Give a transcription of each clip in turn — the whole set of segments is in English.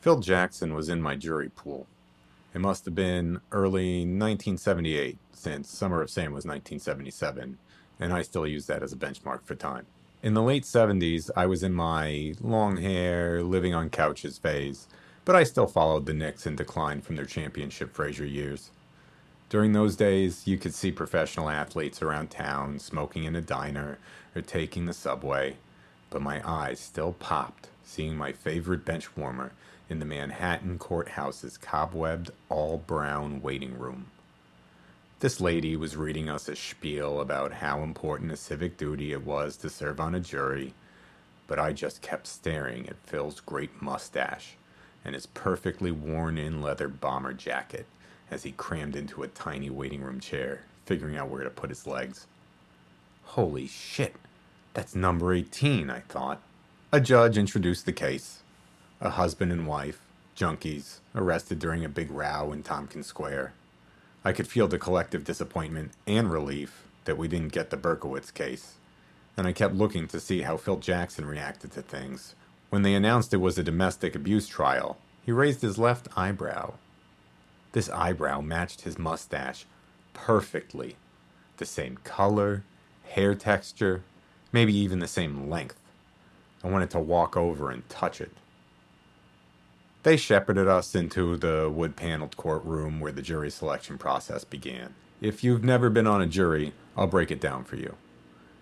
Phil Jackson was in my jury pool. It must have been early 1978, since Summer of Sam was 1977, and I still use that as a benchmark for time. In the late 70s, I was in my long hair, living on couches phase, but I still followed the Knicks in decline from their championship Frazier years. During those days, you could see professional athletes around town smoking in a diner or taking the subway, but my eyes still popped seeing my favorite bench warmer in the Manhattan courthouse's cobwebbed, all brown waiting room. This lady was reading us a spiel about how important a civic duty it was to serve on a jury, but I just kept staring at Phil's great mustache and his perfectly worn in leather bomber jacket as he crammed into a tiny waiting room chair, figuring out where to put his legs. Holy shit, that's number 18, I thought. A judge introduced the case. A husband and wife, junkies, arrested during a big row in Tompkins Square. I could feel the collective disappointment and relief that we didn't get the Berkowitz case, and I kept looking to see how Phil Jackson reacted to things. When they announced it was a domestic abuse trial, he raised his left eyebrow. This eyebrow matched his mustache perfectly. The same color, hair texture, maybe even the same length. I wanted to walk over and touch it. They shepherded us into the wood paneled courtroom where the jury selection process began. If you've never been on a jury, I'll break it down for you.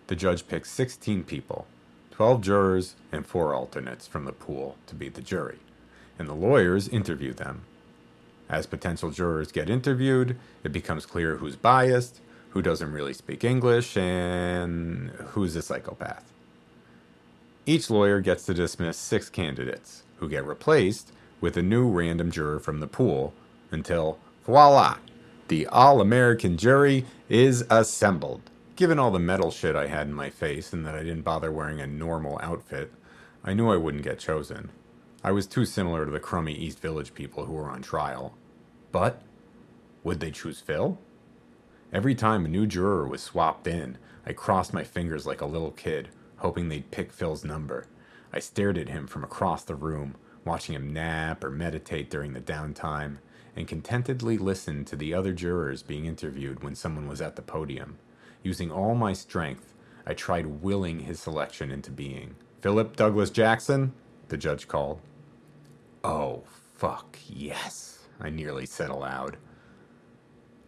The judge picked 16 people 12 jurors and 4 alternates from the pool to be the jury, and the lawyers interview them. As potential jurors get interviewed, it becomes clear who's biased, who doesn't really speak English, and who's a psychopath. Each lawyer gets to dismiss six candidates, who get replaced with a new random juror from the pool until, voila, the all American jury is assembled. Given all the metal shit I had in my face and that I didn't bother wearing a normal outfit, I knew I wouldn't get chosen. I was too similar to the crummy East Village people who were on trial. But would they choose Phil? Every time a new juror was swapped in, I crossed my fingers like a little kid, hoping they'd pick Phil's number. I stared at him from across the room, watching him nap or meditate during the downtime, and contentedly listened to the other jurors being interviewed when someone was at the podium. Using all my strength, I tried willing his selection into being. Philip Douglas Jackson? The judge called. Oh, fuck, yes, I nearly said aloud.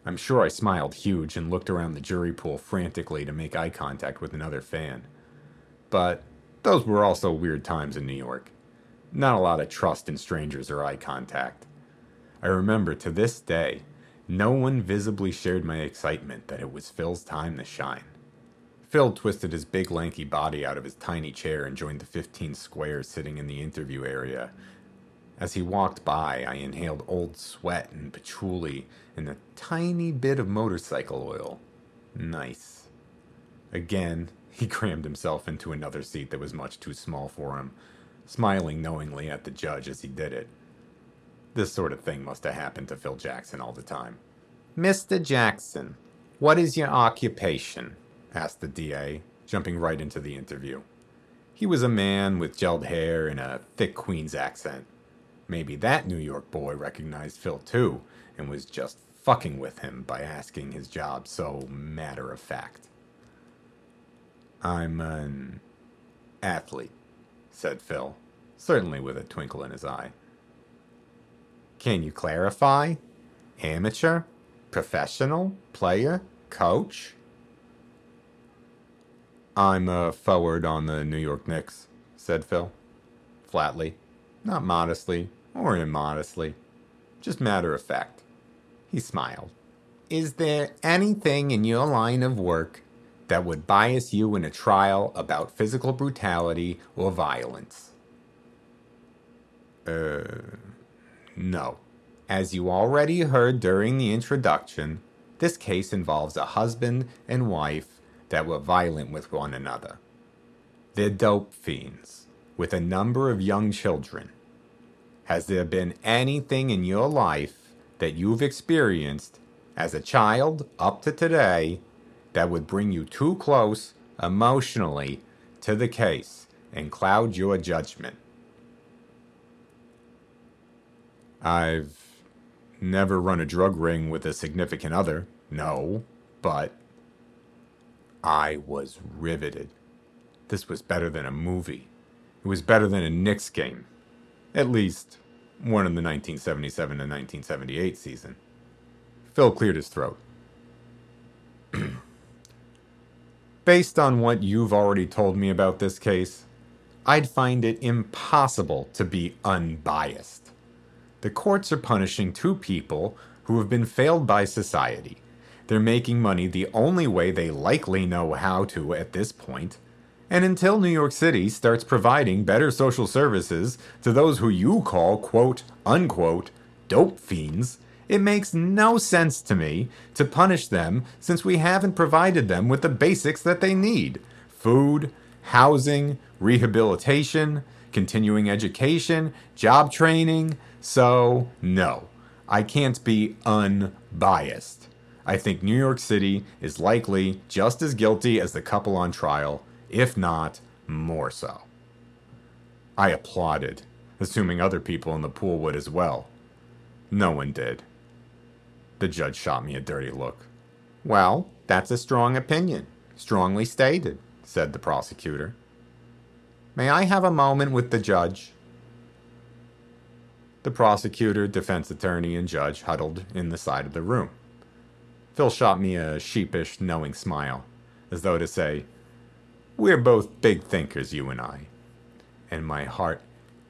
I'm sure I smiled huge and looked around the jury pool frantically to make eye contact with another fan. But those were also weird times in New York. Not a lot of trust in strangers or eye contact. I remember to this day, no one visibly shared my excitement that it was Phil's time to shine. Phil twisted his big lanky body out of his tiny chair and joined the 15 squares sitting in the interview area. As he walked by, I inhaled old sweat and patchouli and a tiny bit of motorcycle oil. Nice. Again, he crammed himself into another seat that was much too small for him, smiling knowingly at the judge as he did it. This sort of thing must have happened to Phil Jackson all the time. Mr. Jackson, what is your occupation? asked the DA, jumping right into the interview. He was a man with gelled hair and a thick Queens accent. Maybe that New York boy recognized Phil too and was just fucking with him by asking his job so matter of fact. I'm an athlete, said Phil, certainly with a twinkle in his eye. Can you clarify? Amateur? Professional? Player? Coach? I'm a forward on the New York Knicks, said Phil, flatly, not modestly or immodestly, just matter of fact. He smiled. Is there anything in your line of work that would bias you in a trial about physical brutality or violence? Uh, no. As you already heard during the introduction, this case involves a husband and wife that were violent with one another. They're dope fiends, with a number of young children. Has there been anything in your life that you've experienced as a child up to today that would bring you too close emotionally to the case and cloud your judgment. I've never run a drug ring with a significant other, no, but I was riveted. This was better than a movie. It was better than a Knicks game. At least one in the 1977 to 1978 season. Phil cleared his throat. Based on what you've already told me about this case, I'd find it impossible to be unbiased. The courts are punishing two people who have been failed by society. They're making money the only way they likely know how to at this point. And until New York City starts providing better social services to those who you call, quote, unquote, dope fiends, it makes no sense to me to punish them since we haven't provided them with the basics that they need food, housing, rehabilitation, continuing education, job training. So, no, I can't be unbiased. I think New York City is likely just as guilty as the couple on trial, if not more so. I applauded, assuming other people in the pool would as well. No one did. The judge shot me a dirty look. Well, that's a strong opinion. Strongly stated, said the prosecutor. May I have a moment with the judge? The prosecutor, defense attorney, and judge huddled in the side of the room. Phil shot me a sheepish, knowing smile, as though to say, We're both big thinkers, you and I. And my heart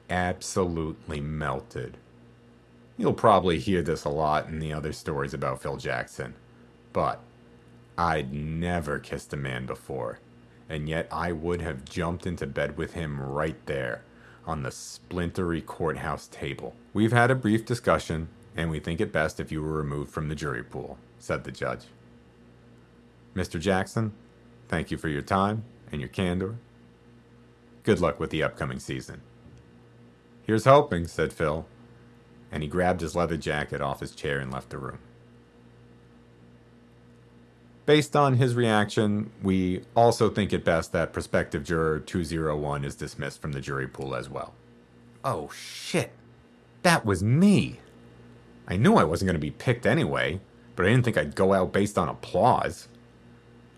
absolutely melted. You'll probably hear this a lot in the other stories about Phil Jackson. But I'd never kissed a man before, and yet I would have jumped into bed with him right there on the splintery courthouse table. We've had a brief discussion, and we think it best if you were removed from the jury pool, said the judge. Mr. Jackson, thank you for your time and your candor. Good luck with the upcoming season. Here's hoping, said Phil, and he grabbed his leather jacket off his chair and left the room. Based on his reaction, we also think it best that prospective juror 201 is dismissed from the jury pool as well. Oh shit. That was me. I knew I wasn't going to be picked anyway, but I didn't think I'd go out based on applause.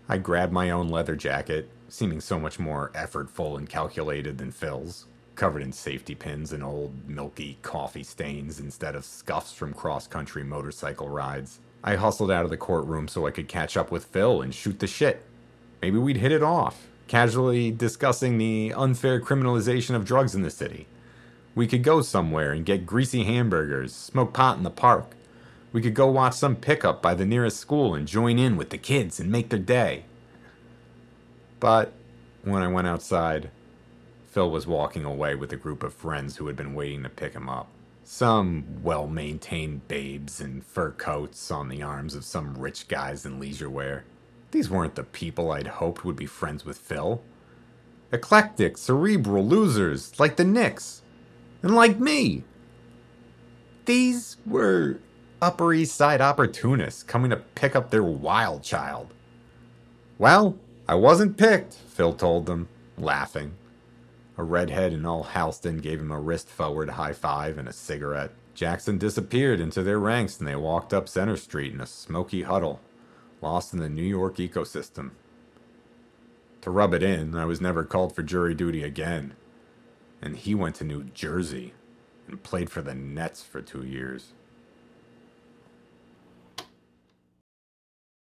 I grabbed my own leather jacket, seeming so much more effortful and calculated than Phil's covered in safety pins and old milky coffee stains instead of scuffs from cross country motorcycle rides. I hustled out of the courtroom so I could catch up with Phil and shoot the shit. Maybe we'd hit it off, casually discussing the unfair criminalization of drugs in the city. We could go somewhere and get greasy hamburgers, smoke pot in the park. We could go watch some pickup by the nearest school and join in with the kids and make their day. But when I went outside, Phil was walking away with a group of friends who had been waiting to pick him up. Some well maintained babes in fur coats on the arms of some rich guys in leisure wear. These weren't the people I'd hoped would be friends with Phil. Eclectic, cerebral losers like the Knicks. And like me. These were Upper East Side opportunists coming to pick up their wild child. Well, I wasn't picked, Phil told them, laughing. A redhead in all Halston gave him a wrist forward high five and a cigarette. Jackson disappeared into their ranks and they walked up Centre Street in a smoky huddle, lost in the New York ecosystem. To rub it in, I was never called for jury duty again. And he went to New Jersey and played for the Nets for two years.